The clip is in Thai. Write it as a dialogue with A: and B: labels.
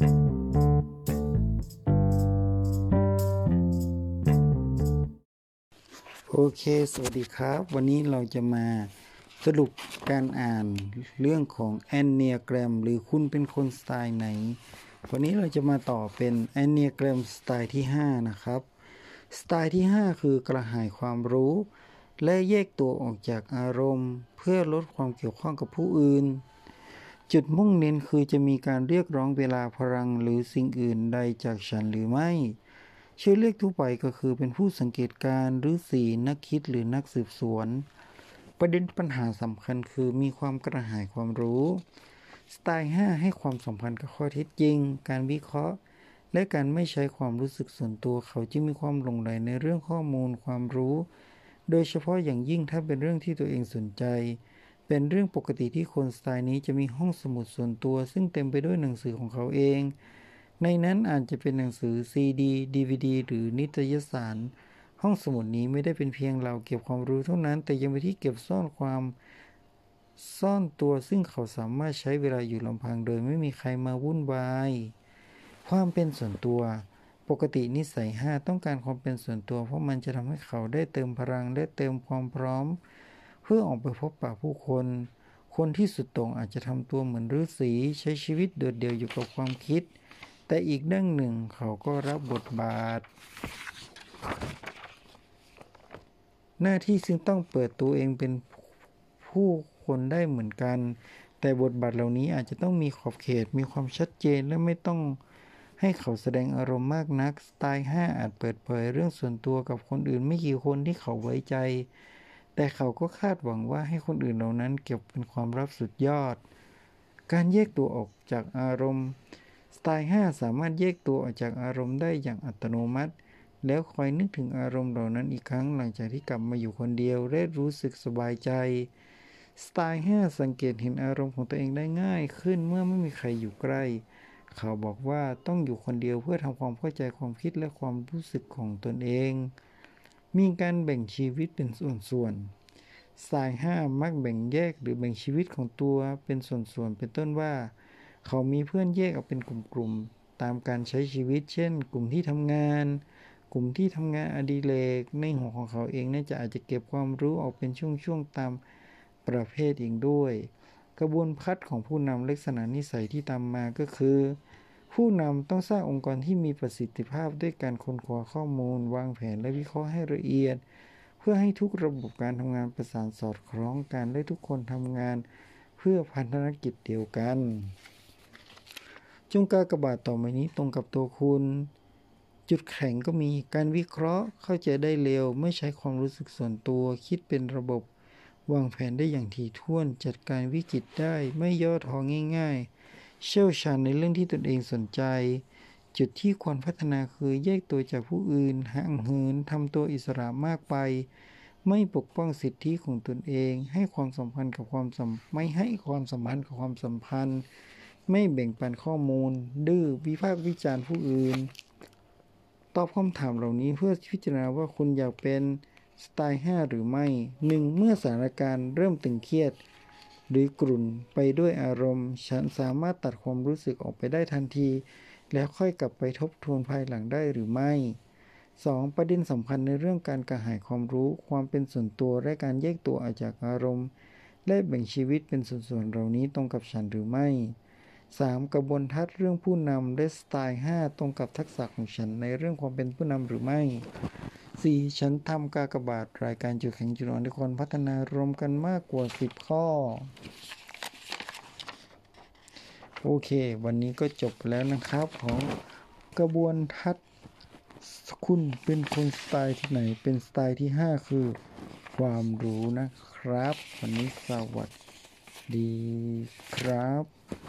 A: โอเค สวัสดีครับ วันนี้เราจะมาสรุปการอ่านเรื่องของแอนเนียแกรม หรือคุณเป็นคนสไตล์ไหน วันนี้เราจะมาต่อเป็นแอนเนียแกรมสไตล์ที่ 5 นะครับ สไตล์ที่ 5 คือกระหายความรู้ และแยกตัวออกจากอารมณ์ เพื่อลดความเกี่ยวข้องกับผู้อื่น จุดมุ่งเน้นคือจะมีการเรียกร้องเวลาพลังหรือสิ่งอื่นใดจากฉันหรือไม่ ชื่อเรียกทั่วไปก็คือเป็นผู้สังเกตการณ์หรือสีนักคิดหรือนักสืบสวน ประเด็นปัญหาสำคัญคือมีความกระหายความรู้ สไตล์ 5 ให้ความสัมพันธ์กับข้อเท็จจริง การวิเคราะห์ และการไม่ใช้ความรู้สึกส่วนตัวเขาจะมีความหลงไหลในเรื่องข้อมูลความรู้ โดยเฉพาะอย่างยิ่งถ้าเป็นเรื่องที่ตัวเองสนใจ เป็นเรื่องปกติที่คนสไตล์นี้จะมีห้องสมุดส่วนตัว ซึ่งเต็มไปด้วยหนังสือของเขาเอง ในนั้นอาจจะเป็นหนังสือซีดีดีวดีหรือนิตยสาร ห้องสมุดนี้ไม่ได้เป็นเพียงเราเก็บความรู้เท่านั้น แต่ยังเป็นที่เก็บซ่อนความซ่อนตัวซึ่งเขาสามารถใช้เวลาอยู่ลำพังโดยไม่มีใครมาวุ่นวาย ความเป็นส่วนตัว ปกตินิสัย 5 ต้องการความเป็นส่วนตัว เพราะมันจะทำให้เขาได้เติมพลังและเติมความพร้อม พื่อออกไปพบปะผู้คน คนที่สุดโต่งอาจจะทำตัวเหมือนฤาษีใช้ชีวิตโดดเดี่ยวอยู่กับความคิด แต่อีกด้านหนึ่งเขาก็รับบทบาท หน้าที่ซึ่งต้องเปิดตัวเองเป็นผู้คนได้เหมือนกัน แต่บทบาทเหล่านี้อาจจะต้องมีขอบเขตมีความชัดเจนและไม่ต้องให้เขาแสดงอารมณ์มากนัก สไตล์ 5 อาจเปิดเผยเรื่องส่วนตัวกับคนอื่นไม่กี่คนที่เขาไว้ใจ แต่เขาก็คาดหวังว่าให้คนอื่นเหล่านั้นเก็บเป็นความลับสุดยอด การแยกตัวออกจากอารมณ์ สไตล์ 5 สามารถแยกตัวออกจากอารมณ์ได้อย่างอัตโนมัติ แล้วคอยนึกถึงอารมณ์เหล่านั้นอีกครั้งหลังจากที่กลับมาอยู่คนเดียวและรู้สึกสบายใจ สไตล์ 5 สังเกตเห็นอารมณ์ของตัวเองได้ง่ายขึ้นเมื่อไม่มีใครอยู่ใกล้ เขาบอกว่าต้องอยู่คนเดียวเพื่อทำความเข้าใจความคิดและความรู้สึกของตนเอง มีการแบ่งชีวิตเป็นส่วนๆสไตล์5มักแบ่งแยกหรือแบ่งชีวิตของตัวเป็นส่วนๆ เป็นต้นว่า เขามีเพื่อนแยกออกเป็นกลุ่มๆ ตามการใช้ชีวิต เช่น กลุ่มที่ทำงาน กลุ่มที่ทำงานอดิเรกในหัวของเขาเองน่าจะอาจจะเก็บความรู้ออกเป็นช่วงๆ ตามประเภทเองด้วย กระบวนพัดของผู้นำลักษณะนิสัยที่ตามมาก็คือ ผู้นำต้องสร้างองค์กรที่มีประสิทธิภาพด้วยการค้นคว้าข้อมูล วางแผนและวิเคราะห์ให้ละเอียด เพื่อให้ทุกระบบการทำงานประสานสอดคล้องกันและทุกคนทำงาน เพื่อพันธกิจเดียวกัน จงกากบาทต่อไปนี้ตรงกับตัวคุณ จุดแข็งก็มีการวิเคราะห์เข้าใจได้เร็ว ไม่ใช้ความรู้สึกส่วนตัว คิดเป็นระบบ วางแผนได้อย่างถี่ถ้วน จัดการวิกฤตได้ไม่ย่อท้อง่าย ๆ เชี่ยวชาญในเรื่องที่ตนเองสนใจ จุดที่ควรพัฒนาคือแยกตัวจากผู้อื่นห่างเหินทำตัวอิสระมากไป ไม่ปกป้องสิทธิของตนเอง ให้ความสัมพันธ์กับความสัมไม่ให้ความสัมพันธ์กับความสัมพันธ์ ไม่แบ่งปันข้อมูล ดื้อวิพากษ์วิจารณ์ผู้อื่น ตอบคำถามเหล่านี้เพื่อพิจารณาว่าคุณอยากเป็นสไตล์ 5 หรือไม่ 1. เมื่อสถานการณ์เริ่มตึงเครียด หรือกลุ่นไปด้วยอารมณ์ ฉันสามารถตัดความรู้สึกออกไปได้ทันที แล้วค่อยกลับไปทบทวนภายหลังได้หรือไม่ 2. ประเด็นสำคัญในเรื่องการกระหายความรู้ ความเป็นส่วนตัวและการแยกตัวออกจากอารมณ์ และแบ่งชีวิตเป็นส่วนๆเหล่านี้ตรงกับฉันหรือไม่ 3. กระบวนทัศน์เรื่องผู้นำและสไตล์ 5 ตรงกับทักษะของฉันในเรื่องความเป็นผู้นำหรือไม่ 4. ฉันทำกากบาทรายการจุดแข็งจุดอ่อนที่ควรพัฒนารวมกันมากกว่า 10 ข้อ โอเค วันนี้ก็จบแล้วนะครับของกระบวนทัศน์คุณเป็นคนสไตล์ที่ไหน เป็นสไตล์ที่ 5 คือความรู้นะครับ วันนี้สวัสดีครับ